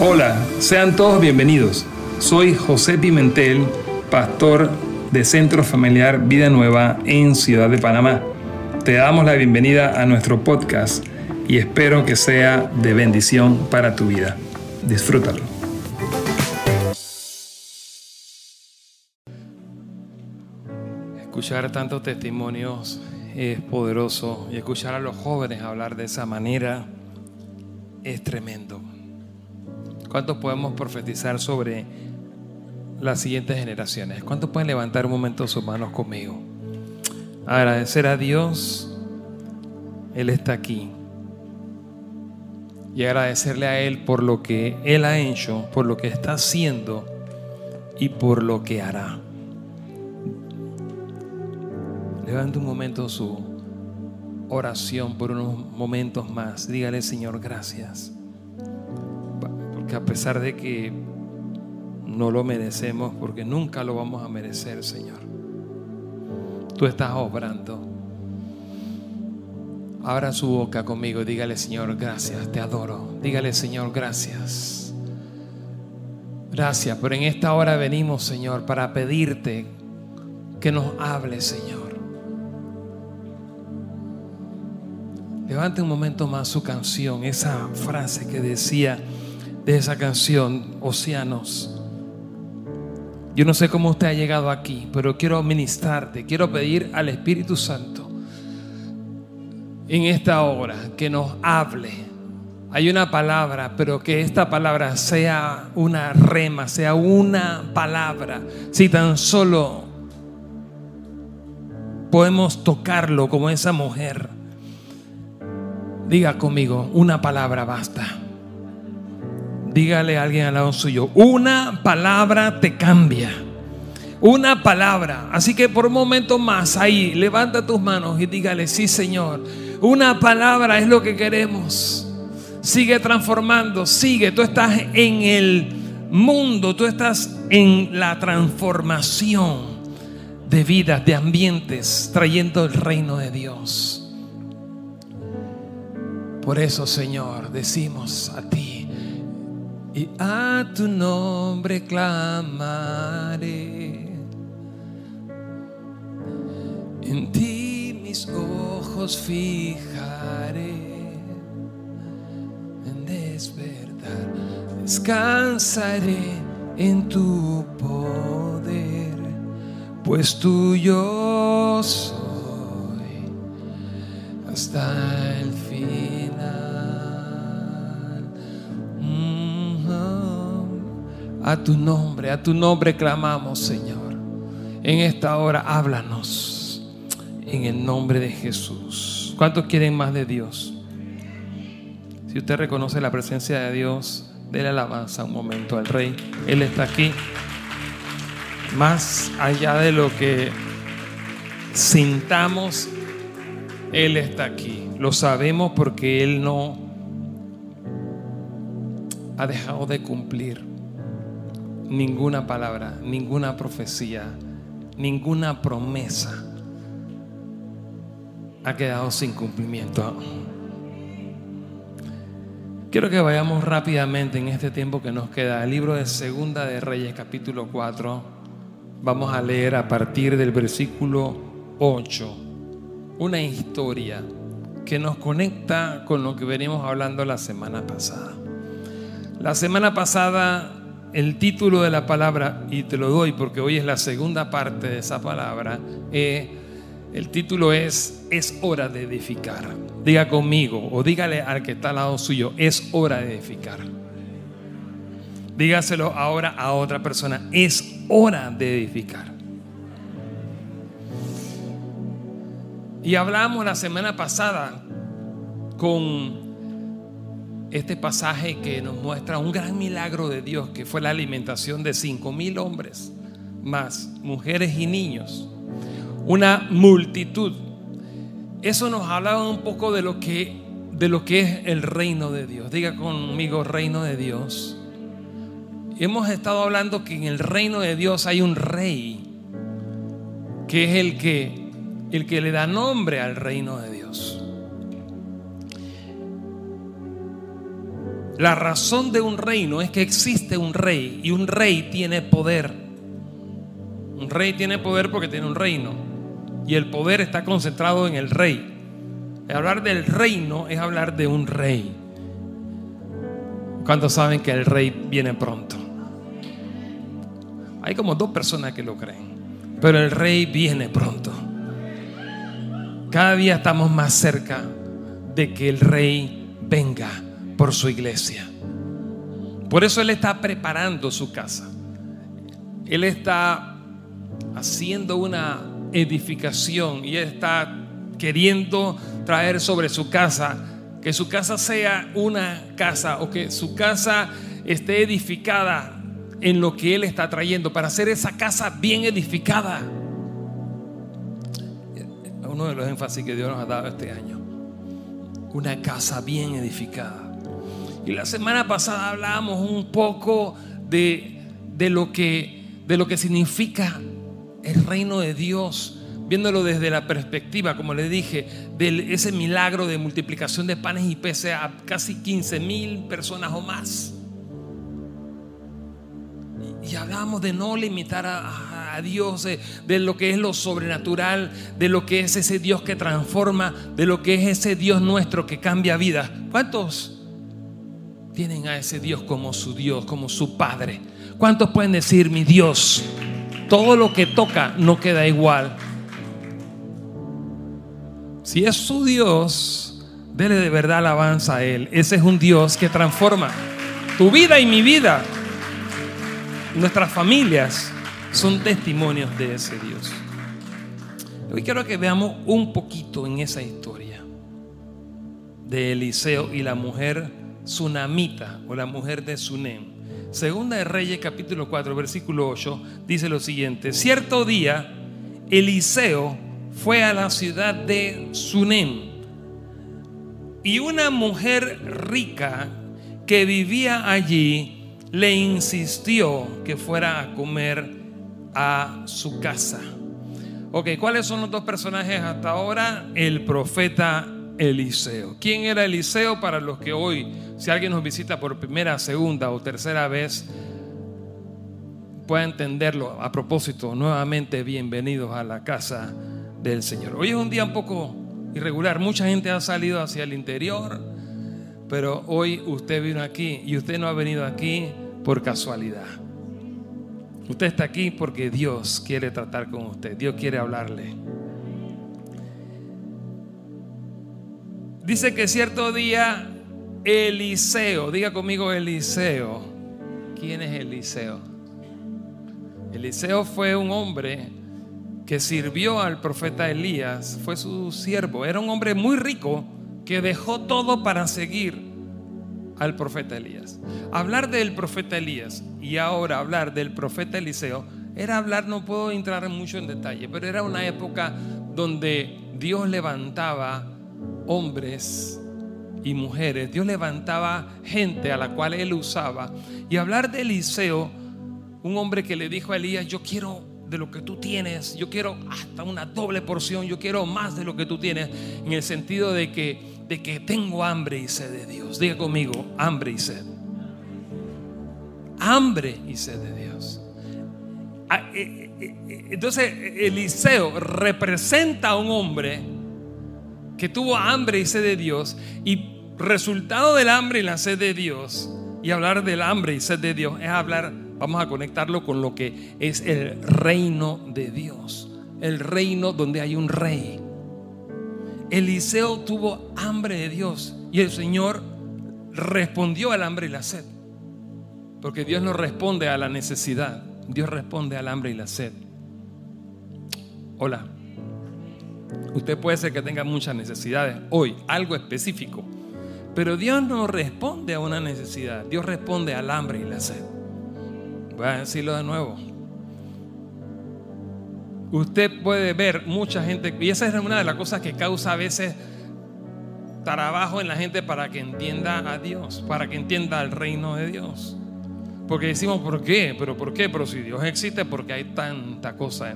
Hola, sean todos bienvenidos. Soy José Pimentel, pastor de Centro Familiar Vida Nueva en Ciudad de Panamá. Te damos la bienvenida a nuestro podcast y espero que sea de bendición para tu vida. Disfrútalo. Escuchar tantos testimonios es poderoso y escuchar a los jóvenes hablar de esa manera es tremendo. ¿Cuántos podemos profetizar sobre las siguientes generaciones? ¿Cuántos pueden levantar un momento sus manos conmigo? Agradecer a Dios, Él está aquí. Y agradecerle a Él por lo que Él ha hecho, por lo que está haciendo y por lo que hará. Levante un momento su oración por unos momentos más. Dígale, Señor, gracias que a pesar de que no lo merecemos, porque nunca lo vamos a merecer, Señor, tú estás obrando. Abra su boca conmigo y dígale, Señor, gracias, te adoro. Dígale, Señor, gracias. Gracias, pero en esta hora venimos, Señor, para pedirte que nos hable, Señor. Levante un momento más su canción, esa frase que decía, de esa canción, Océanos. Yo no sé cómo usted ha llegado aquí, pero quiero ministrarte, quiero pedir al Espíritu Santo en esta hora que nos hable. Hay una palabra, pero que esta palabra sea una rema, sea una palabra. Si tan solo podemos tocarlo como esa mujer, diga conmigo, una palabra basta. Dígale a alguien al lado suyo, una palabra te cambia. Una palabra. Así que por un momento más ahí, levanta tus manos y dígale, sí Señor, una palabra es lo que queremos. Sigue transformando, sigue. Tú estás en el mundo, tú estás en la transformación de vidas, de ambientes, trayendo el reino de Dios. Por eso, Señor, decimos a ti, y a tu nombre clamaré. En ti mis ojos fijaré, en despertar descansaré en tu poder, pues tuyo soy hasta A tu nombre, a tu nombre clamamos, Señor. En esta hora háblanos. En el nombre de Jesús. ¿Cuántos quieren más de Dios? Si usted reconoce la presencia de Dios, déle alabanza un momento al Rey. Él está aquí. Más allá de lo que sintamos, Él está aquí. Lo sabemos porque Él no ha dejado de cumplir ninguna palabra, ninguna profecía, ninguna promesa ha quedado sin cumplimiento. Quiero que vayamos rápidamente en este tiempo que nos queda al libro de Segunda de Reyes capítulo 4. Vamos a leer a partir del versículo 8 una historia que nos conecta con lo que venimos hablando la semana pasada. La semana pasada el título de la palabra, y te lo doy porque hoy es la segunda parte de esa palabra, eh, el título es Es hora de edificar. Diga conmigo o dígale al que está al lado suyo, es hora de edificar. Dígaselo ahora a otra persona, es hora de edificar. Y hablamos la semana pasada con este pasaje que nos muestra un gran milagro de Dios, que fue la alimentación de cinco mil hombres, más mujeres y niños, una multitud. Eso nos hablaba un poco de lo que, de lo que es el reino de Dios. Diga conmigo, reino de Dios. Hemos estado hablando que en el reino de Dios hay un rey, que es el que, el que le da nombre al reino de Dios. La razón de un reino es que existe un rey y un rey tiene poder. Un rey tiene poder porque tiene un reino y el poder está concentrado en el rey. Hablar del reino es hablar de un rey. ¿Cuántos saben que el rey viene pronto? Hay como dos personas que lo creen, pero el rey viene pronto. Cada día estamos más cerca de que el rey venga por su iglesia. Por eso Él está preparando su casa. Él está haciendo una edificación y está queriendo traer sobre su casa, que su casa sea una casa o que su casa esté edificada en lo que Él está trayendo, para hacer esa casa bien edificada. Uno de los énfasis que Dios nos ha dado este año. Una casa bien edificada. Y la semana pasada hablábamos un poco de, lo, que, de lo que significa el reino de Dios, viéndolo desde la perspectiva, como le dije, de ese milagro de multiplicación de panes y peces a casi 15 mil personas o más. Y hablábamos de no limitar a, a Dios, de, de, lo que es lo sobrenatural, de lo que es ese Dios que transforma, de lo que es ese Dios nuestro que cambia vidas. ¿Cuántos tienen a ese Dios como su Dios, como su Padre. ¿Cuántos pueden decir, mi Dios, todo lo que toca no queda igual? Si es su Dios, dele de verdad alabanza a Él. Ese es un Dios que transforma tu vida y mi vida. Nuestras familias son testimonios de ese Dios. Hoy quiero que veamos un poquito en esa historia de Eliseo y la mujer Sunamita o la mujer de Sunem. Segunda de Reyes capítulo 4 versículo 8 dice lo siguiente, cierto día Eliseo fue a la ciudad de Sunem y una mujer rica que vivía allí le insistió que fuera a comer a su casa. Ok, ¿cuáles son los dos personajes hasta ahora? El profeta Eliseo. ¿Quién era Eliseo para los que hoy, si alguien nos visita por primera, segunda o tercera vez, pueda entenderlo? A propósito, nuevamente bienvenidos a la casa del Señor. Hoy es un día un poco irregular, mucha gente ha salido hacia el interior, pero hoy usted vino aquí y usted no ha venido aquí por casualidad. Usted está aquí porque Dios quiere tratar con usted, Dios quiere hablarle. Dice que cierto día Eliseo, diga conmigo Eliseo. ¿Quién es Eliseo? Eliseo fue un hombre que sirvió al profeta Elías, fue su siervo, era un hombre muy rico que dejó todo para seguir al profeta Elías. Hablar del profeta Elías y ahora hablar del profeta Eliseo era hablar, no puedo entrar mucho en detalle, pero era una época donde Dios levantaba hombres y mujeres. Dios levantaba gente a la cual él usaba. Y hablar de Eliseo, un hombre que le dijo a Elías, yo quiero de lo que tú tienes, yo quiero hasta una doble porción, yo quiero más de lo que tú tienes, en el sentido de que, de que tengo hambre y sed de Dios. Diga conmigo, hambre y sed. Hambre y sed de Dios. Ah, eh, eh, eh, entonces, Eliseo representa a un hombre que tuvo hambre y sed de Dios y resultado del hambre y la sed de Dios y hablar del hambre y sed de Dios es hablar, vamos a conectarlo con lo que es el reino de Dios, el reino donde hay un rey. Eliseo tuvo hambre de Dios y el Señor respondió al hambre y la sed. Porque Dios no responde a la necesidad, Dios responde al hambre y la sed. Hola. Usted puede ser que tenga muchas necesidades hoy, algo específico. Pero Dios no responde a una necesidad, Dios responde al hambre y la sed. Voy a decirlo de nuevo. Usted puede ver mucha gente, y esa es una de las cosas que causa a veces trabajo en la gente para que entienda a Dios, para que entienda el reino de Dios. Porque decimos, ¿por qué? ¿Pero por qué? Pero si Dios existe, porque hay tanta cosa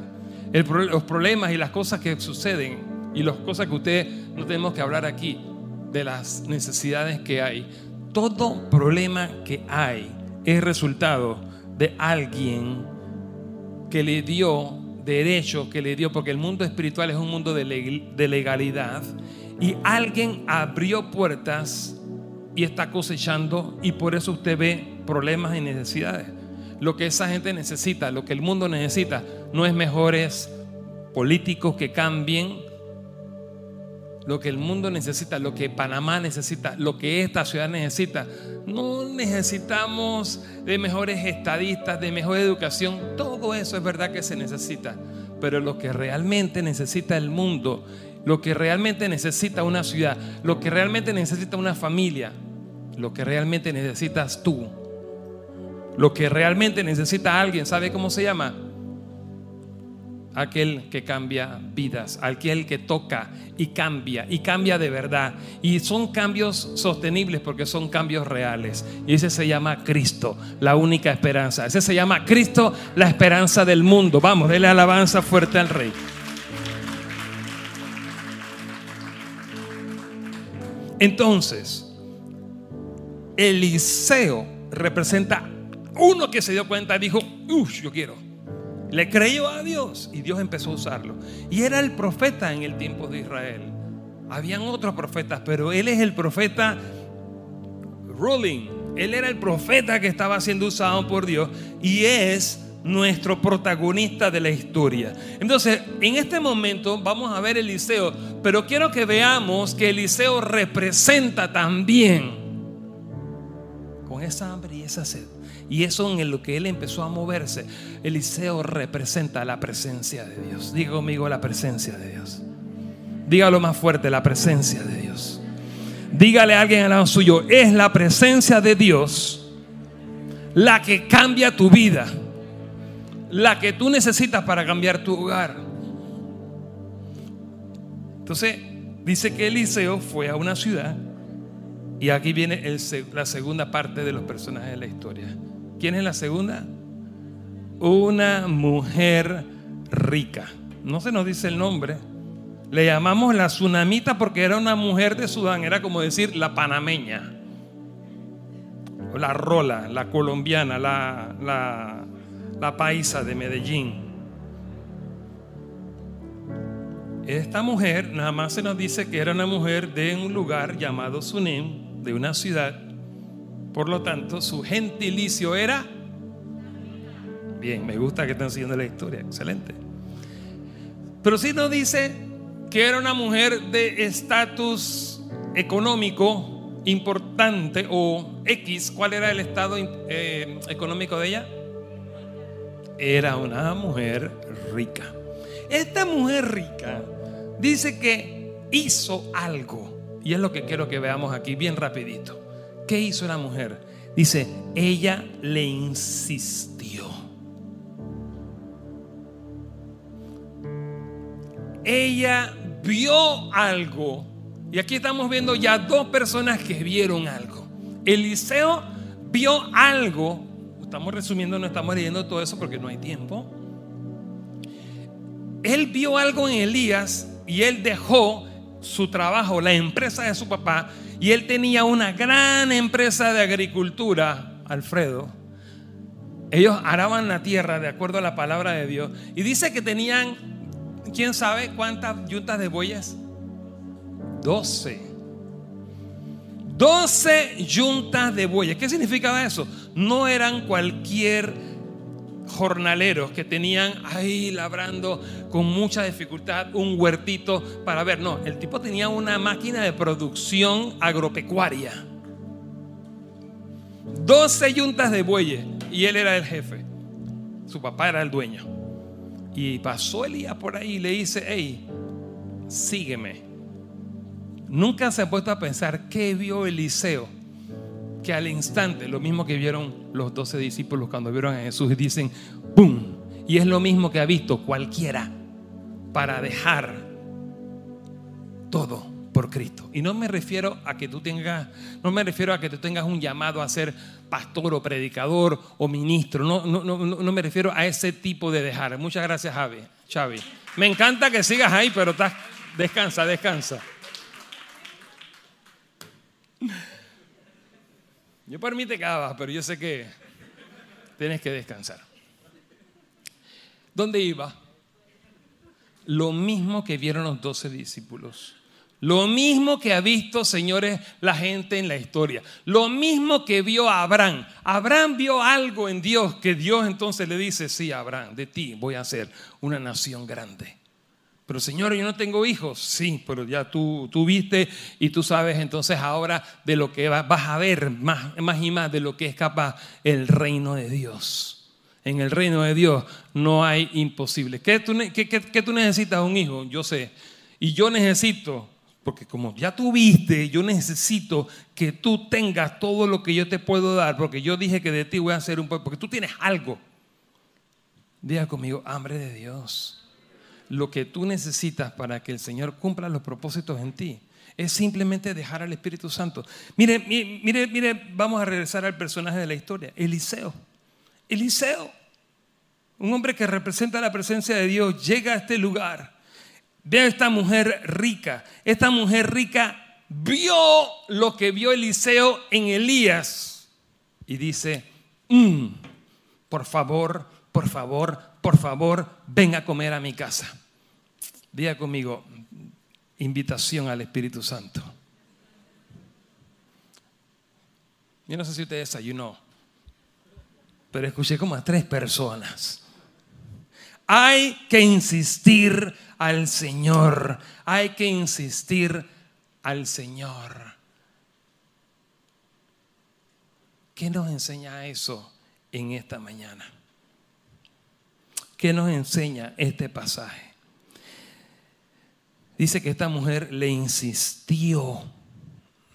los problemas y las cosas que suceden y las cosas que usted no tenemos que hablar aquí de las necesidades que hay. Todo problema que hay es resultado de alguien que le dio derecho, que le dio, porque el mundo espiritual es un mundo de legalidad, y alguien abrió puertas y está cosechando y por eso usted ve problemas y necesidades. Lo que esa gente necesita, lo que el mundo necesita, no es mejores políticos que cambien, lo que el mundo necesita, lo que Panamá necesita, lo que esta ciudad necesita. No necesitamos de mejores estadistas, de mejor educación. Todo eso es verdad que se necesita. Pero lo que realmente necesita el mundo, lo que realmente necesita una ciudad, lo que realmente necesita una familia, lo que realmente necesitas tú, lo que realmente necesita alguien, ¿sabe cómo se llama? aquel que cambia vidas, aquel que toca y cambia, y cambia de verdad. Y son cambios sostenibles porque son cambios reales. Y ese se llama Cristo, la única esperanza. Ese se llama Cristo, la esperanza del mundo. Vamos, déle alabanza fuerte al Rey. Entonces, Eliseo representa uno que se dio cuenta dijo, uff, yo quiero. Le creyó a Dios y Dios empezó a usarlo. Y era el profeta en el tiempo de Israel. Habían otros profetas, pero él es el profeta ruling. Él era el profeta que estaba siendo usado por Dios y es nuestro protagonista de la historia. Entonces, en este momento vamos a ver Eliseo, pero quiero que veamos que Eliseo representa también esa hambre y esa sed y eso en lo que él empezó a moverse, Eliseo representa la presencia de Dios. Diga conmigo la presencia de Dios. Dígalo más fuerte, la presencia de Dios. Dígale a alguien al lado suyo, es la presencia de Dios la que cambia tu vida, la que tú necesitas para cambiar tu hogar. Entonces, dice que Eliseo fue a una ciudad y aquí viene la segunda parte de los personajes de la historia. ¿Quién es la segunda? Una mujer rica. No se nos dice el nombre. Le llamamos la tsunamita porque era una mujer de Sudán. Era como decir la panameña. La rola, la colombiana, la, la, la paisa de Medellín. Esta mujer nada más se nos dice que era una mujer de un lugar llamado Sunem, de una ciudad por lo tanto, su gentilicio era... Bien, me gusta que están siguiendo la historia, excelente. Pero si no dice que era una mujer de estatus económico importante o X, ¿cuál era el estado eh, económico de ella? Era una mujer rica. Esta mujer rica dice que hizo algo. Y es lo que quiero que veamos aquí bien rapidito. ¿Qué hizo la mujer? Dice, ella le insistió. Ella vio algo. Y aquí estamos viendo ya dos personas que vieron algo. Eliseo vio algo. Estamos resumiendo, no estamos leyendo todo eso porque no hay tiempo. Él vio algo en Elías y él dejó su trabajo, la empresa de su papá, y él tenía una gran empresa de agricultura, Alfredo. Ellos araban la tierra de acuerdo a la palabra de Dios. Y dice que tenían, ¿quién sabe cuántas yuntas de bueyes? Doce. Doce yuntas de bueyes. ¿Qué significaba eso? No eran cualquier jornaleros que tenían ahí labrando con mucha dificultad un huertito para ver. No, el tipo tenía una máquina de producción agropecuaria. 12 yuntas de bueyes y él era el jefe. Su papá era el dueño. Y pasó Elías por ahí y le dice, hey, sígueme. Nunca se ha puesto a pensar qué vio Eliseo que al instante, lo mismo que vieron los doce discípulos cuando vieron a Jesús dicen, ¡pum! Y es lo mismo que ha visto cualquiera para dejar todo por Cristo. Y no me refiero a que tú tengas, no me refiero a que tú tengas un llamado a ser pastor o predicador o ministro. No, no, no, no me refiero a ese tipo de dejar. Muchas gracias, Javi. Xavi. Me encanta que sigas ahí, pero estás, descansa, descansa. Yo mí te acabas, pero yo sé que tienes que descansar. ¿Dónde iba? Lo mismo que vieron los doce discípulos. Lo mismo que ha visto, señores, la gente en la historia. Lo mismo que vio a Abraham. Abraham vio algo en Dios que Dios entonces le dice, sí, Abraham, de ti voy a hacer una nación grande. Pero Señor, yo no tengo hijos. Sí, pero ya tú, tú viste y tú sabes entonces ahora de lo que vas a ver más, más y más de lo que es capaz el reino de Dios. En el reino de Dios no hay imposible. ¿Qué tú, qué tú necesitas un hijo? Yo sé. Y yo necesito, porque como ya tú viste, yo necesito que tú tengas todo lo que yo te puedo dar, porque yo dije que de ti voy a hacer un pueblo, porque tú tienes algo. Diga conmigo, hambre de Dios lo que tú necesitas para que el Señor cumpla los propósitos en ti es simplemente dejar al Espíritu Santo. Mire, mire, mire, vamos a regresar al personaje de la historia, Eliseo. Eliseo, un hombre que representa la presencia de Dios, llega a este lugar. Ve a esta mujer rica. Esta mujer rica vio lo que vio Eliseo en Elías y dice, mm, por favor, por favor, por favor, ven a comer a mi casa. Diga conmigo, invitación al Espíritu Santo. Yo no sé si usted desayunó, pero escuché como a tres personas. Hay que insistir al Señor, hay que insistir al Señor. ¿Qué nos enseña eso en esta mañana? ¿Qué nos enseña este pasaje? Dice que esta mujer le insistió.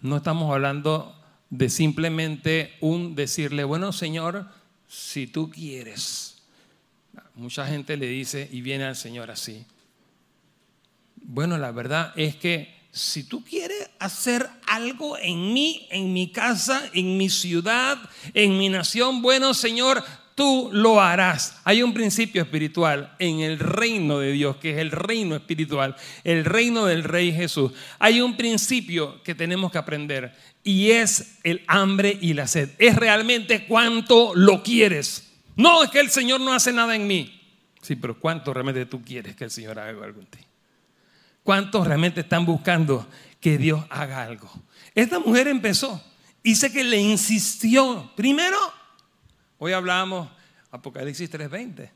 No estamos hablando de simplemente un decirle, bueno Señor, si tú quieres. Mucha gente le dice y viene al Señor así. Bueno, la verdad es que si tú quieres hacer algo en mí, en mi casa, en mi ciudad, en mi nación, bueno Señor, tú lo harás. Hay un principio espiritual en el reino de Dios, que es el reino espiritual, el reino del Rey Jesús. Hay un principio que tenemos que aprender y es el hambre y la sed. Es realmente cuánto lo quieres. No es que el Señor no hace nada en mí. Sí, pero ¿cuánto realmente tú quieres que el Señor haga algo en ti? ¿Cuántos realmente están buscando que Dios haga algo? Esta mujer empezó. Dice que le insistió. Primero, Hoy hablamos Apocalipsis 3:20.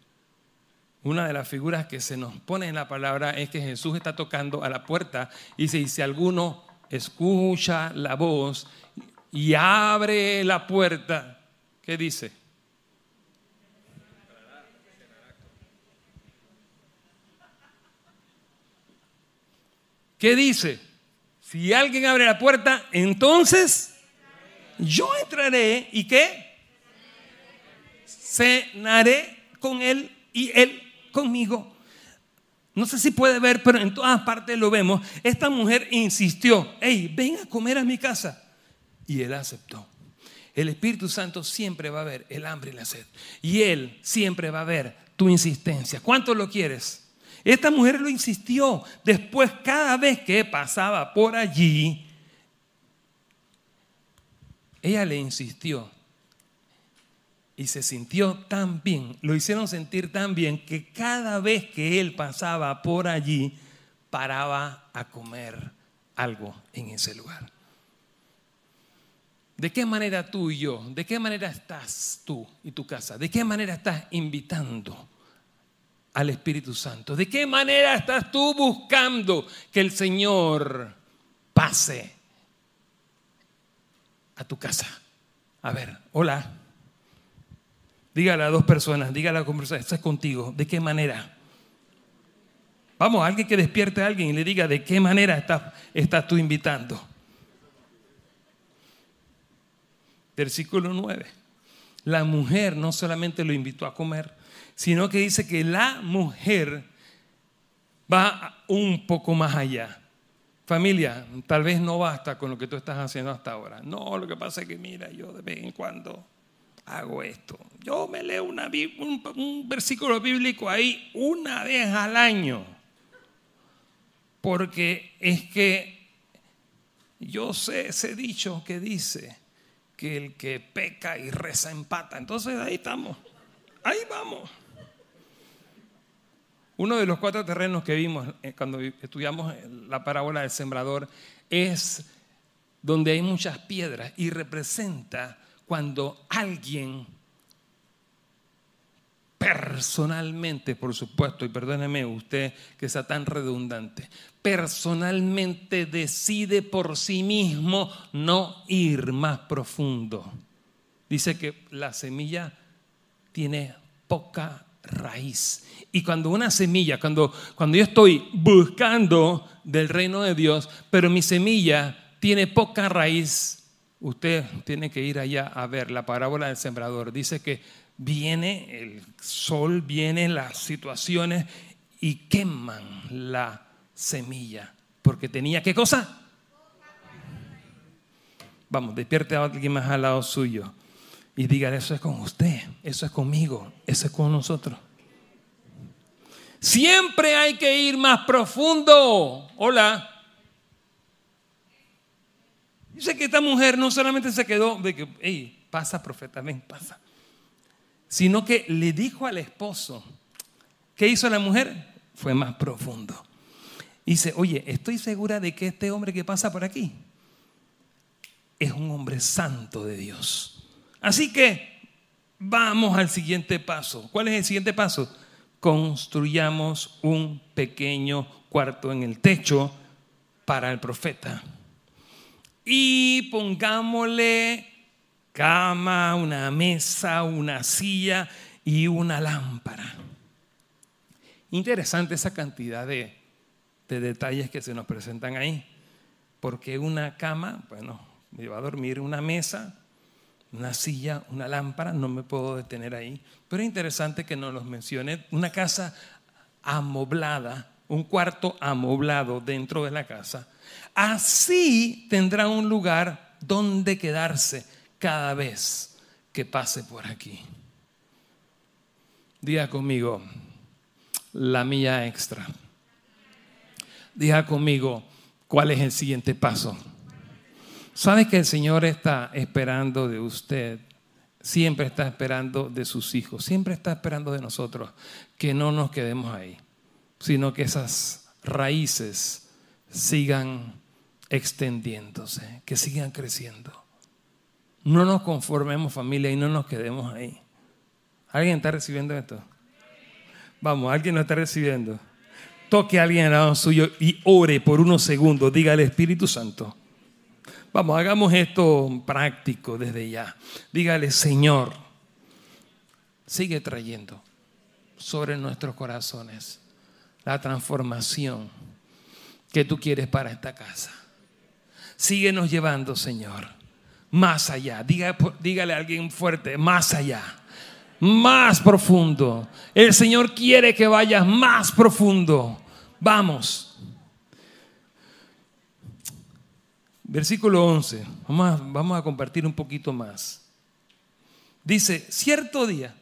Una de las figuras que se nos pone en la palabra es que Jesús está tocando a la puerta y dice, si alguno escucha la voz y abre la puerta, ¿qué dice? ¿Qué dice? Si alguien abre la puerta, entonces yo entraré y qué? Cenaré con él y él conmigo. No sé si puede ver, pero en todas partes lo vemos. Esta mujer insistió, hey, ven a comer a mi casa. Y él aceptó. El Espíritu Santo siempre va a ver el hambre y la sed. Y él siempre va a ver tu insistencia. ¿Cuánto lo quieres? Esta mujer lo insistió. Después, cada vez que pasaba por allí, ella le insistió y se sintió tan bien, lo hicieron sentir tan bien que cada vez que él pasaba por allí, paraba a comer algo en ese lugar. ¿De qué manera tú y yo, de qué manera estás tú y tu casa, de qué manera estás invitando al Espíritu Santo? ¿De qué manera estás tú buscando que el Señor pase a tu casa? A ver, hola. Dígale a dos personas, dígale a la conversación, estás contigo. ¿De qué manera? Vamos, alguien que despierte a alguien y le diga de qué manera estás, estás tú invitando. Versículo 9. La mujer no solamente lo invitó a comer, sino que dice que la mujer va un poco más allá. Familia, tal vez no basta con lo que tú estás haciendo hasta ahora. No, lo que pasa es que mira, yo de vez en cuando hago esto. Yo me leo un, versículo bíblico ahí una vez al año. Porque es que yo sé ese dicho que dice que el que peca y reza empata. Entonces ahí estamos, ahí vamos. Uno de los cuatro terrenos que vimos eh, cuando estudiamos la parábola del sembrador es donde hay muchas piedras y representa cuando alguien personalmente, por supuesto, y perdóneme usted que sea tan redundante, personalmente decide por sí mismo no ir más profundo. Dice que la semilla tiene poca raíz. Y cuando una semilla, cuando, cuando yo estoy buscando del reino de Dios, pero mi semilla tiene poca raíz, usted tiene que ir allá a ver la parábola del sembrador. Dice que viene el sol, vienen las situaciones y queman la semilla. Porque tenía qué cosa? Vamos, despierte a alguien más al lado suyo y dígale, eso es con usted, eso es conmigo, eso es con nosotros. Siempre hay que ir más profundo. Hola. Dice que esta mujer no solamente se quedó de que, hey, pasa profeta, ven, pasa sino que le dijo al esposo, ¿qué hizo la mujer? Fue más profundo. Dice, oye, estoy segura de que este hombre que pasa por aquí es un hombre santo de Dios. Así que vamos al siguiente paso. ¿Cuál es el siguiente paso? Construyamos un pequeño cuarto en el techo para el profeta. Y pongámosle cama, una mesa, una silla y una lámpara. Interesante esa cantidad de, detalles que se nos presentan ahí. Porque una cama, bueno, me va a dormir, una mesa, una silla, una lámpara, no me puedo detener ahí. Pero es interesante que nos los mencione. Una casa amoblada, un cuarto amoblado dentro de la casa. Así tendrá un lugar donde quedarse cada vez que pase por aquí. Diga conmigo, la mía extra. Diga conmigo, ¿cuál es el siguiente paso? ¿Sabe que el Señor está esperando de usted? Siempre está esperando de sus hijos, siempre está esperando de nosotros que no nos quedemos ahí, sino que esas raíces sigan extendiéndose, que sigan creciendo. No nos conformemos familia y no nos quedemos ahí. ¿Alguien está recibiendo esto? Vamos, ¿alguien lo está recibiendo? Toque a alguien al lado suyo y ore por unos segundos. Diga al Espíritu Santo. Vamos, hagamos esto práctico desde ya. Dígale, Señor, sigue trayendo sobre nuestros corazones la transformación que tú quieres para esta casa. Síguenos llevando, Señor más allá. dígale a alguien fuerte, más allá. Más profundo. El Señor quiere que vayas más profundo. Vamos. Versículo 11. Vamos a, vamos a compartir un poquito más. Dice, cierto día,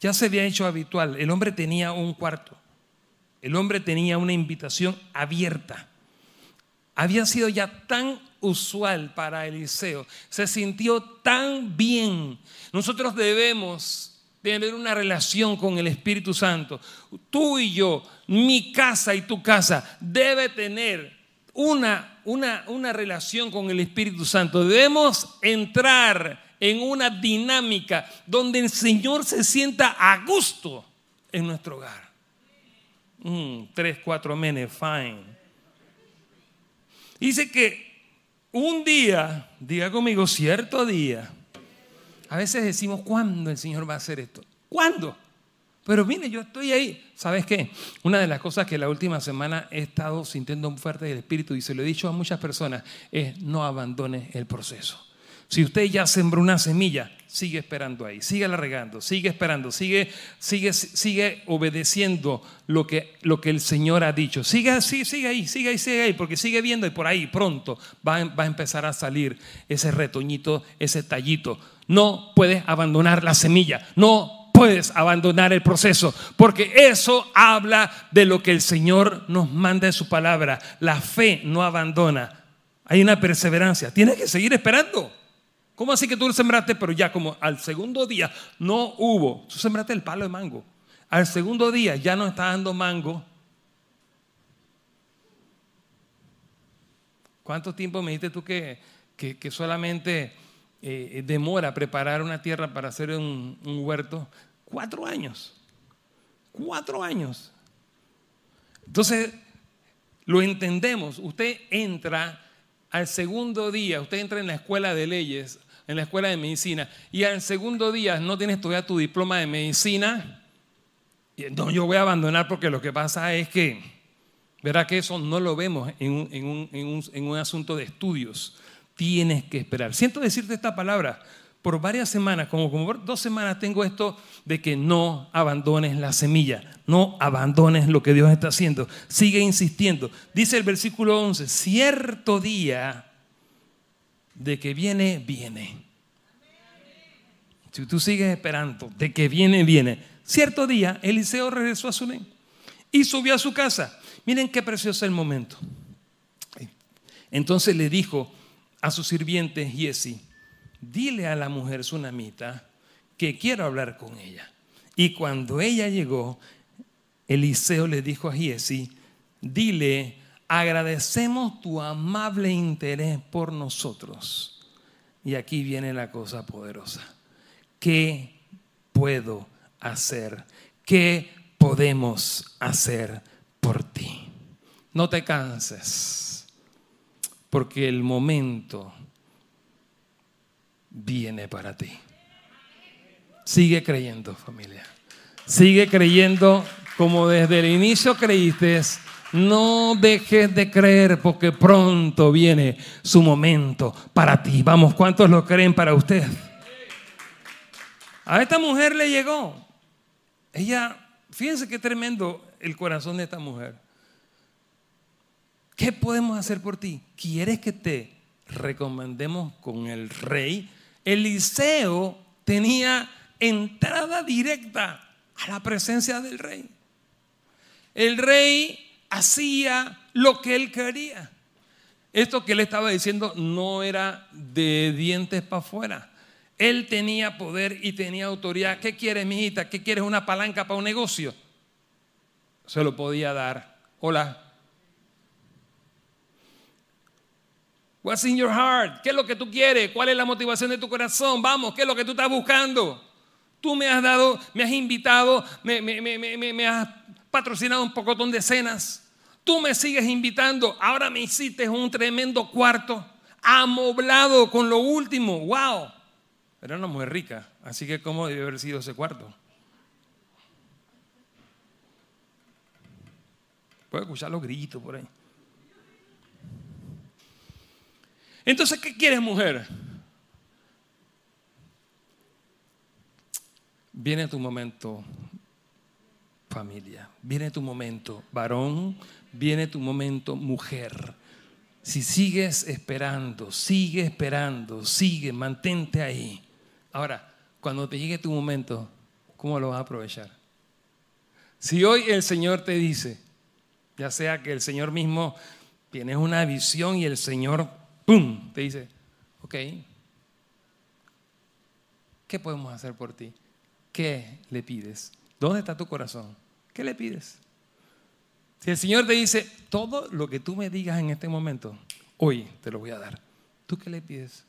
ya se había hecho habitual, el hombre tenía un cuarto. El hombre tenía una invitación abierta. Había sido ya tan usual para Eliseo. Se sintió tan bien. Nosotros debemos tener una relación con el Espíritu Santo. Tú y yo, mi casa y tu casa, debe tener una, una, una relación con el Espíritu Santo. Debemos entrar en una dinámica donde el Señor se sienta a gusto en nuestro hogar. Mm, tres, cuatro menes, fine. Dice que un día, diga conmigo, cierto día, a veces decimos, ¿cuándo el Señor va a hacer esto? ¿Cuándo? Pero mire, yo estoy ahí. ¿Sabes qué? Una de las cosas que la última semana he estado sintiendo fuerte del Espíritu y se lo he dicho a muchas personas es no abandone el proceso. Si usted ya sembró una semilla, sigue esperando ahí, sigue regando, sigue esperando, sigue, sigue, sigue obedeciendo lo que, lo que el Señor ha dicho. Sigue, sigue, sigue ahí, sigue ahí, sigue ahí, porque sigue viendo y por ahí pronto va, va a empezar a salir ese retoñito, ese tallito. No puedes abandonar la semilla, no puedes abandonar el proceso, porque eso habla de lo que el Señor nos manda en su palabra. La fe no abandona, hay una perseverancia, tienes que seguir esperando. ¿Cómo así que tú lo sembraste, pero ya como al segundo día no hubo? Tú sembraste el palo de mango. Al segundo día ya no está dando mango. ¿Cuánto tiempo me dijiste tú que, que, solamente eh, demora preparar una tierra para hacer un, un huerto? Cuatro años. Cuatro años. Entonces, lo entendemos. Usted entra al segundo día, usted entra en la escuela de leyes, en la escuela de medicina, y al segundo día no tienes todavía tu diploma de medicina. No, yo voy a abandonar porque lo que pasa es que, verá que eso no lo vemos en un, en un, en un asunto de estudios. Tienes que esperar. Siento decirte esta palabra, por varias semanas, como, como por dos semanas tengo esto de que no abandones la semilla, no abandones lo que Dios está haciendo, sigue insistiendo. Dice el versículo 11, cierto día de que viene, viene. Si tú sigues esperando de que viene, viene. Cierto día, Eliseo regresó a Sunem y subió a su casa. Miren qué precioso el momento. Entonces le dijo a su sirviente Giesi, dile a la mujer sunamita que quiero hablar con ella. Y cuando ella llegó, Eliseo le dijo a Giesi, dile, agradecemos tu amable interés por nosotros. Y aquí viene la cosa poderosa. ¿Qué puedo hacer? ¿Qué podemos hacer por ti? No te canses, porque el momento viene para ti. Sigue creyendo, familia. Sigue creyendo como desde el inicio creíste. No dejes de creer porque pronto viene su momento para ti. Vamos, ¿cuántos lo creen para usted? A esta mujer le llegó. Ella, fíjense qué tremendo el corazón de esta mujer. ¿Qué podemos hacer por ti? ¿Quieres que te recomendemos con el rey? Eliseo tenía entrada directa a la presencia del rey. El rey hacía lo que él quería. Esto que él estaba diciendo no era de dientes para afuera. Él tenía poder y tenía autoridad. ¿Qué quieres, mijita? ¿Qué quieres? ¿Una palanca para un negocio? Se lo podía dar. Hola. What's in your heart? ¿Qué es lo que tú quieres? ¿Cuál es la motivación de tu corazón? Vamos, ¿qué es lo que tú estás buscando? Tú me has dado, me has invitado, me, has patrocinado un pocotón de cenas. Tú me sigues invitando. Ahora me hiciste un tremendo cuarto amoblado con lo último. ¡Wow! Era una mujer rica, así que ¿cómo debe haber sido ese cuarto? Puedo escuchar los gritos por ahí. Entonces, ¿qué quieres, mujer? Viene tu momento, familia. Viene tu momento, varón. Viene tu momento, mujer. Si sigues esperando, sigue esperando, sigue, mantente ahí. Ahora, cuando te llegue tu momento, ¿cómo lo vas a aprovechar? Si hoy el Señor te dice, ya sea que el Señor mismo tienes una visión y el Señor ¡pum! Te dice, ok, ¿qué podemos hacer por ti? ¿Qué le pides? ¿Dónde está tu corazón? ¿Qué le pides? Si el Señor te dice, todo lo que tú me digas en este momento, hoy te lo voy a dar, ¿tú qué le pides?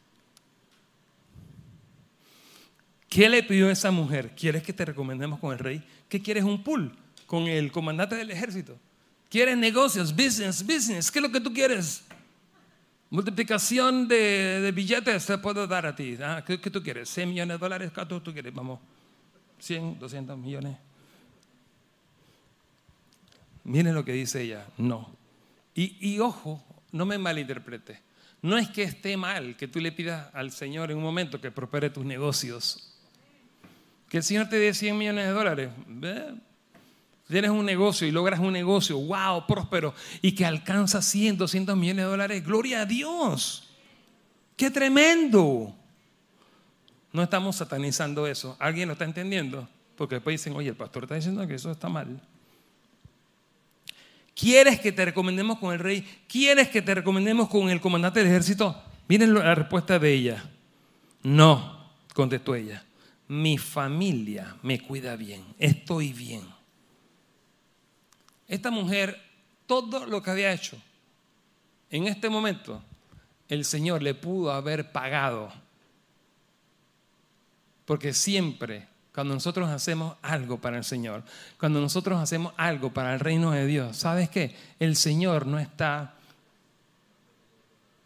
¿Qué le pidió esa mujer? ¿Quieres que te recomendemos con el rey? ¿Qué quieres? ¿Un pool con el comandante del ejército? ¿Quieres negocios, business, business? ¿Qué es lo que tú quieres? Multiplicación de, billetes te puedo dar a ti. ¿ah? ¿Qué, tú quieres? ¿100 millones de dólares? ¿Cuánto tú quieres? Vamos. 100, 200 millones. Miren lo que dice ella. No. Y, y ojo, no me malinterprete. No es que esté mal que tú le pidas al Señor en un momento que prospere tus negocios. Que el Señor te dé 100 millones de dólares. Tienes un negocio y logras un negocio, wow, próspero, y que alcanza 100, 200 millones de dólares, gloria a Dios. ¡Qué tremendo! No estamos satanizando eso. ¿Alguien lo está entendiendo? Porque después dicen, oye, el pastor está diciendo que eso está mal. ¿Quieres que te recomendemos con el rey? ¿Quieres que te recomendemos con el comandante del ejército? Miren la respuesta de ella. No, contestó ella. Mi familia me cuida bien, estoy bien. Esta mujer, todo lo que había hecho, en este momento, el Señor le pudo haber pagado. Porque siempre, cuando nosotros hacemos algo para el Señor, cuando nosotros hacemos algo para el reino de Dios, ¿sabes qué? El Señor no está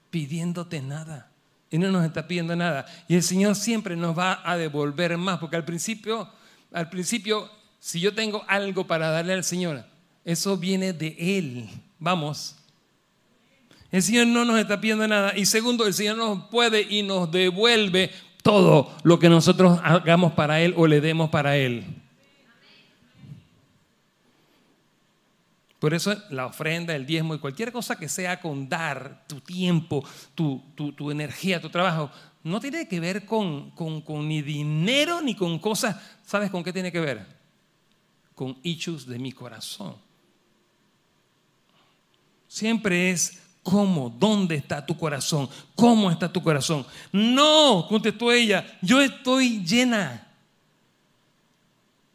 pidiéndote nada. Y no nos está pidiendo nada. Y el Señor siempre nos va a devolver más, porque al principio, al principio, si yo tengo algo para darle al Señor, eso viene de Él. Vamos. El Señor no nos está pidiendo nada. Y segundo, el Señor nos puede y nos devuelve todo lo que nosotros hagamos para Él o le demos para Él. Por eso la ofrenda, el diezmo y cualquier cosa que sea con dar tu tiempo, tu, tu, energía, tu trabajo, no tiene que ver con, con, con, ni dinero ni con cosas. ¿Sabes con qué tiene que ver? Con hechos de mi corazón. Siempre es cómo, dónde está tu corazón, cómo está tu corazón. No, contestó ella, yo estoy llena.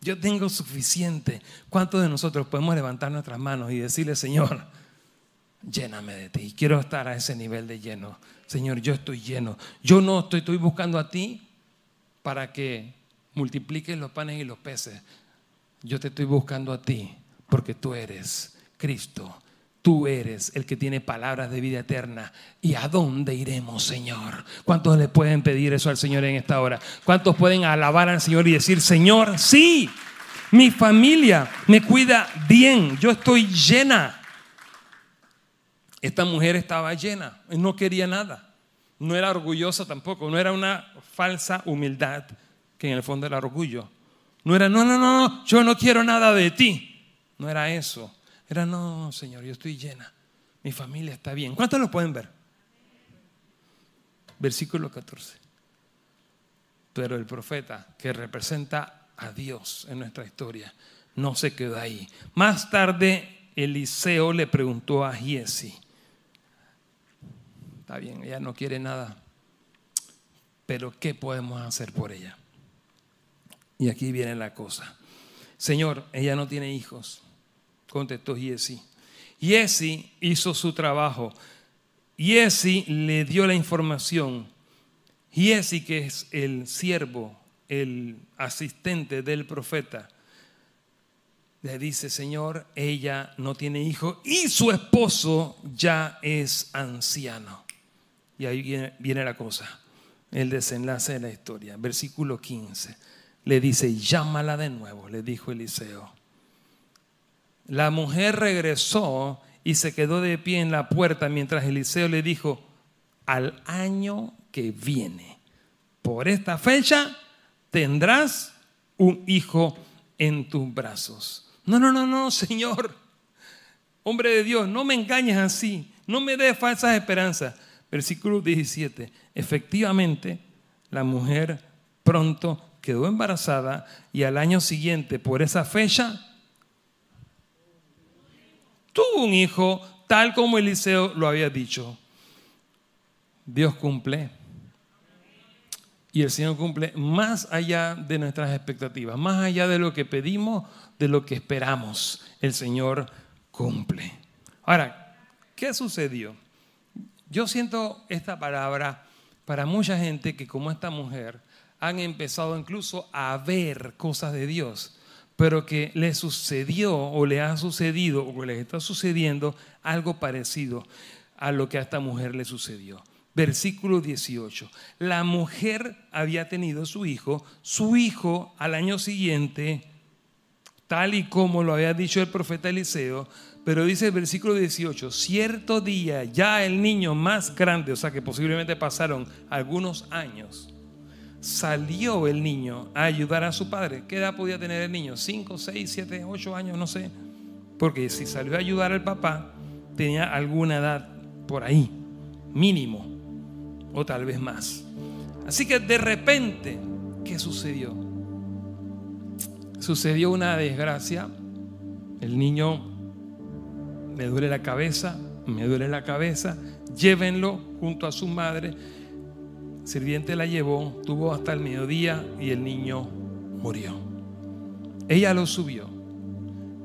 Yo tengo suficiente. ¿Cuántos de nosotros podemos levantar nuestras manos y decirle, Señor, lléname de ti? Quiero estar a ese nivel de lleno. Señor, yo estoy lleno. Yo no estoy, estoy buscando a ti para que multipliques los panes y los peces. Yo te estoy buscando a ti porque tú eres Cristo Tú eres el que tiene palabras de vida eterna. ¿Y a dónde iremos, Señor? ¿Cuántos le pueden pedir eso al Señor en esta hora? ¿Cuántos pueden alabar al Señor y decir, Señor, sí, mi familia me cuida bien, yo estoy llena? Esta mujer estaba llena, no quería nada. No era orgullosa tampoco, no era una falsa humildad, que en el fondo era orgullo. No era, no, no, no, yo no quiero nada de ti. No era eso era, no, Señor, yo estoy llena. Mi familia está bien. ¿Cuántos lo pueden ver? Versículo 14. Pero el profeta que representa a Dios en nuestra historia no se quedó ahí. Más tarde Eliseo le preguntó a Giesi. Está bien, ella no quiere nada. Pero ¿qué podemos hacer por ella? Y aquí viene la cosa. Señor, ella no tiene hijos contestó Giesi. Giesi hizo su trabajo. Giesi le dio la información. Giesi, que es el siervo, el asistente del profeta, le dice, Señor, ella no tiene hijo y su esposo ya es anciano. Y ahí viene, viene la cosa, el desenlace de la historia. Versículo 15. Le dice, llámala de nuevo, le dijo Eliseo. La mujer regresó y se quedó de pie en la puerta mientras Eliseo le dijo, al año que viene, por esta fecha, tendrás un hijo en tus brazos. No, no, no, no, Señor. Hombre de Dios, no me engañes así, no me des falsas esperanzas. Versículo 17. Efectivamente, la mujer pronto quedó embarazada y al año siguiente, por esa fecha, tuvo un hijo tal como Eliseo lo había dicho. Dios cumple. Y el Señor cumple más allá de nuestras expectativas, más allá de lo que pedimos, de lo que esperamos. El Señor cumple. Ahora, ¿qué sucedió? Yo siento esta palabra para mucha gente que como esta mujer han empezado incluso a ver cosas de Dios pero que le sucedió o le ha sucedido o le está sucediendo algo parecido a lo que a esta mujer le sucedió. Versículo 18. La mujer había tenido su hijo, su hijo al año siguiente, tal y como lo había dicho el profeta Eliseo, pero dice el versículo 18, cierto día ya el niño más grande, o sea que posiblemente pasaron algunos años, salió el niño a ayudar a su padre. ¿Qué edad podía tener el niño? ¿Cinco, seis, siete, ocho años? No sé. Porque si salió a ayudar al papá, tenía alguna edad por ahí, mínimo, o tal vez más. Así que de repente, ¿qué sucedió? Sucedió una desgracia. El niño me duele la cabeza, me duele la cabeza. Llévenlo junto a su madre sirviente la llevó, tuvo hasta el mediodía y el niño murió. Ella lo subió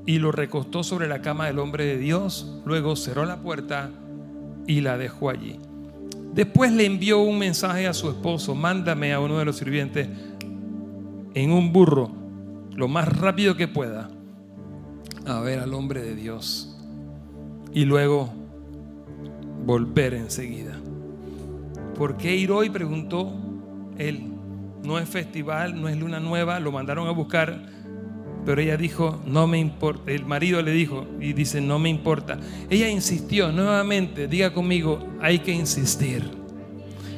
y lo recostó sobre la cama del hombre de Dios, luego cerró la puerta y la dejó allí. Después le envió un mensaje a su esposo, mándame a uno de los sirvientes en un burro, lo más rápido que pueda, a ver al hombre de Dios. Y luego volver enseguida. ¿Por qué ir hoy? Preguntó él. No es festival, no es luna nueva, lo mandaron a buscar pero ella dijo, no me importa. El marido le dijo y dice, no me importa. Ella insistió nuevamente, diga conmigo, hay que insistir.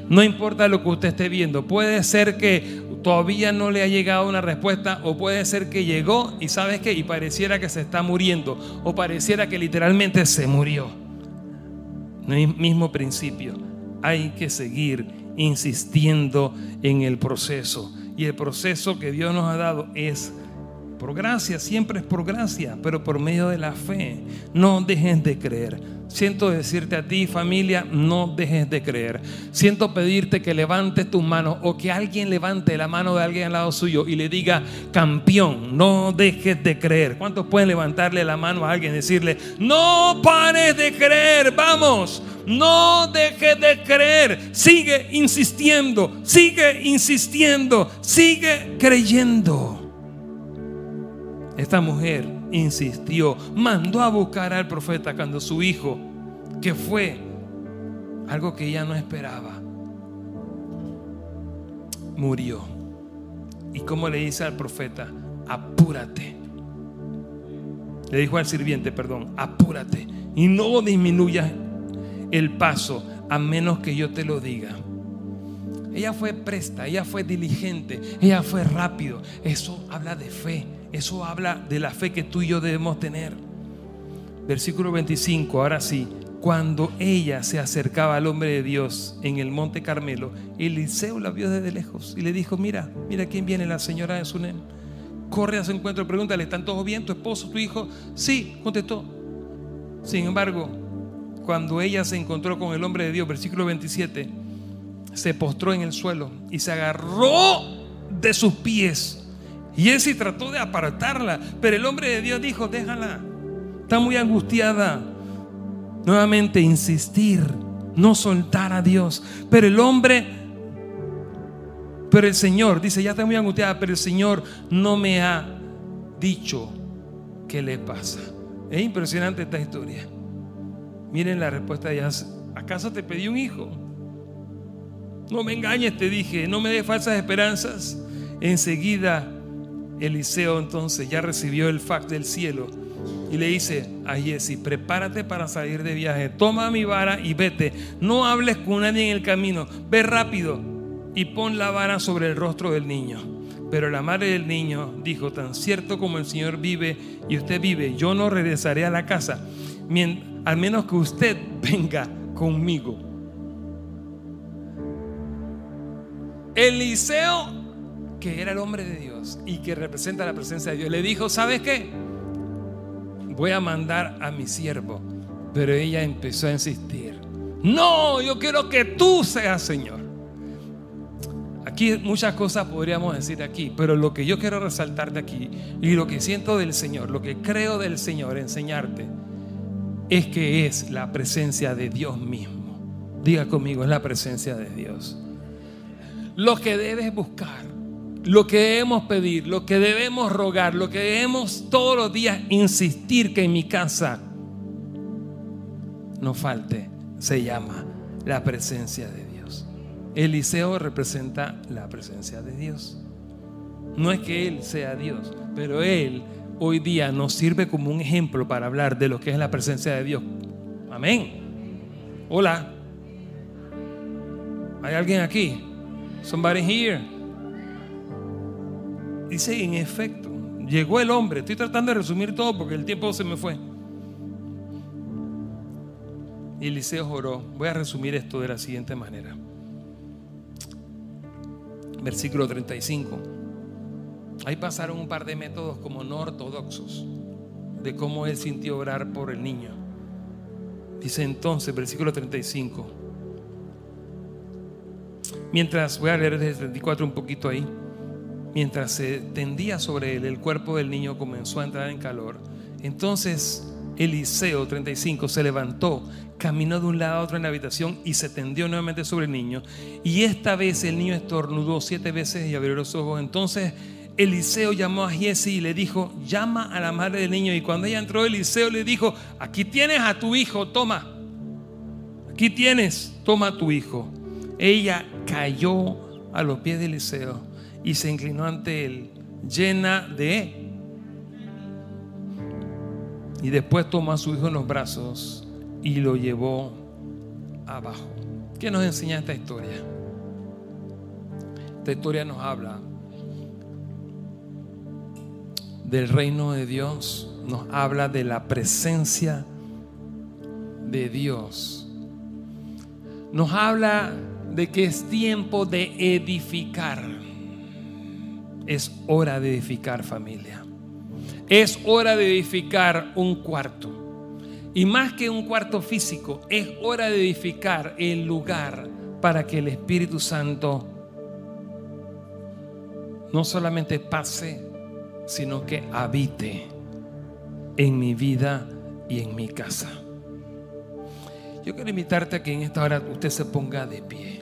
No importa lo que usted esté viendo. Puede ser que todavía no le ha llegado una respuesta o puede ser que llegó y sabes qué, y pareciera que se está muriendo o pareciera que literalmente se murió. Mismo principio. Hay que seguir insistiendo en el proceso. Y el proceso que Dios nos ha dado es por gracia, siempre es por gracia, pero por medio de la fe. No dejes de creer. Siento decirte a ti, familia, no dejes de creer. Siento pedirte que levantes tus manos o que alguien levante la mano de alguien al lado suyo y le diga, campeón, no dejes de creer. ¿Cuántos pueden levantarle la mano a alguien y decirle, no pares de creer, vamos, no dejes de creer, sigue insistiendo, sigue insistiendo, sigue creyendo? Esta mujer insistió, mandó a buscar al profeta cuando su hijo, que fue algo que ella no esperaba, murió. ¿Y como le dice al profeta? Apúrate. Le dijo al sirviente, perdón, apúrate y no disminuyas el paso a menos que yo te lo diga. Ella fue presta, ella fue diligente, ella fue rápido. Eso habla de fe. Eso habla de la fe que tú y yo debemos tener. Versículo 25, ahora sí. Cuando ella se acercaba al hombre de Dios en el monte Carmelo, Eliseo la vio desde lejos y le dijo, mira, mira quién viene, la señora de Sunem. Corre a su encuentro, pregúntale, ¿están todos bien? ¿Tu esposo, tu hijo? Sí, contestó. Sin embargo, cuando ella se encontró con el hombre de Dios, versículo 27, se postró en el suelo y se agarró de sus pies sí trató de apartarla, pero el hombre de Dios dijo, déjala, está muy angustiada. Nuevamente insistir, no soltar a Dios. Pero el hombre, pero el Señor, dice, ya está muy angustiada, pero el Señor no me ha dicho qué le pasa. Es impresionante esta historia. Miren la respuesta de ella. ¿Acaso te pedí un hijo? No me engañes, te dije, no me des falsas esperanzas. Enseguida Eliseo entonces ya recibió el fax del cielo y le dice a Jesse, prepárate para salir de viaje, toma mi vara y vete, no hables con nadie en el camino, ve rápido y pon la vara sobre el rostro del niño. Pero la madre del niño dijo, tan cierto como el Señor vive y usted vive, yo no regresaré a la casa, al menos que usted venga conmigo. Eliseo que era el hombre de Dios y que representa la presencia de Dios, le dijo, ¿sabes qué? Voy a mandar a mi siervo. Pero ella empezó a insistir, no, yo quiero que tú seas Señor. Aquí muchas cosas podríamos decir aquí, pero lo que yo quiero resaltar de aquí y lo que siento del Señor, lo que creo del Señor enseñarte, es que es la presencia de Dios mismo. Diga conmigo, es la presencia de Dios. Lo que debes buscar lo que debemos pedir, lo que debemos rogar, lo que debemos todos los días insistir que en mi casa no falte, se llama la presencia de Dios. Eliseo representa la presencia de Dios. No es que Él sea Dios, pero Él hoy día nos sirve como un ejemplo para hablar de lo que es la presencia de Dios. Amén. Hola. ¿Hay alguien aquí? Somebody here. Dice, en efecto, llegó el hombre. Estoy tratando de resumir todo porque el tiempo se me fue. Y Eliseo oró. Voy a resumir esto de la siguiente manera. Versículo 35. Ahí pasaron un par de métodos como no ortodoxos de cómo él sintió orar por el niño. Dice entonces, versículo 35. Mientras, voy a leer desde el 34 un poquito ahí. Mientras se tendía sobre él, el cuerpo del niño comenzó a entrar en calor. Entonces Eliseo 35 se levantó, caminó de un lado a otro en la habitación y se tendió nuevamente sobre el niño. Y esta vez el niño estornudó siete veces y abrió los ojos. Entonces Eliseo llamó a Giesi y le dijo, llama a la madre del niño. Y cuando ella entró, Eliseo le dijo, aquí tienes a tu hijo, toma. Aquí tienes, toma a tu hijo. Ella cayó a los pies de Eliseo y se inclinó ante él, llena de... Y después tomó a su hijo en los brazos y lo llevó abajo. ¿Qué nos enseña esta historia? Esta historia nos habla del reino de Dios, nos habla de la presencia de Dios. Nos habla de que es tiempo de edificar. Es hora de edificar familia. Es hora de edificar un cuarto. Y más que un cuarto físico, es hora de edificar el lugar para que el Espíritu Santo no solamente pase, sino que habite en mi vida y en mi casa. Yo quiero invitarte a que en esta hora usted se ponga de pie.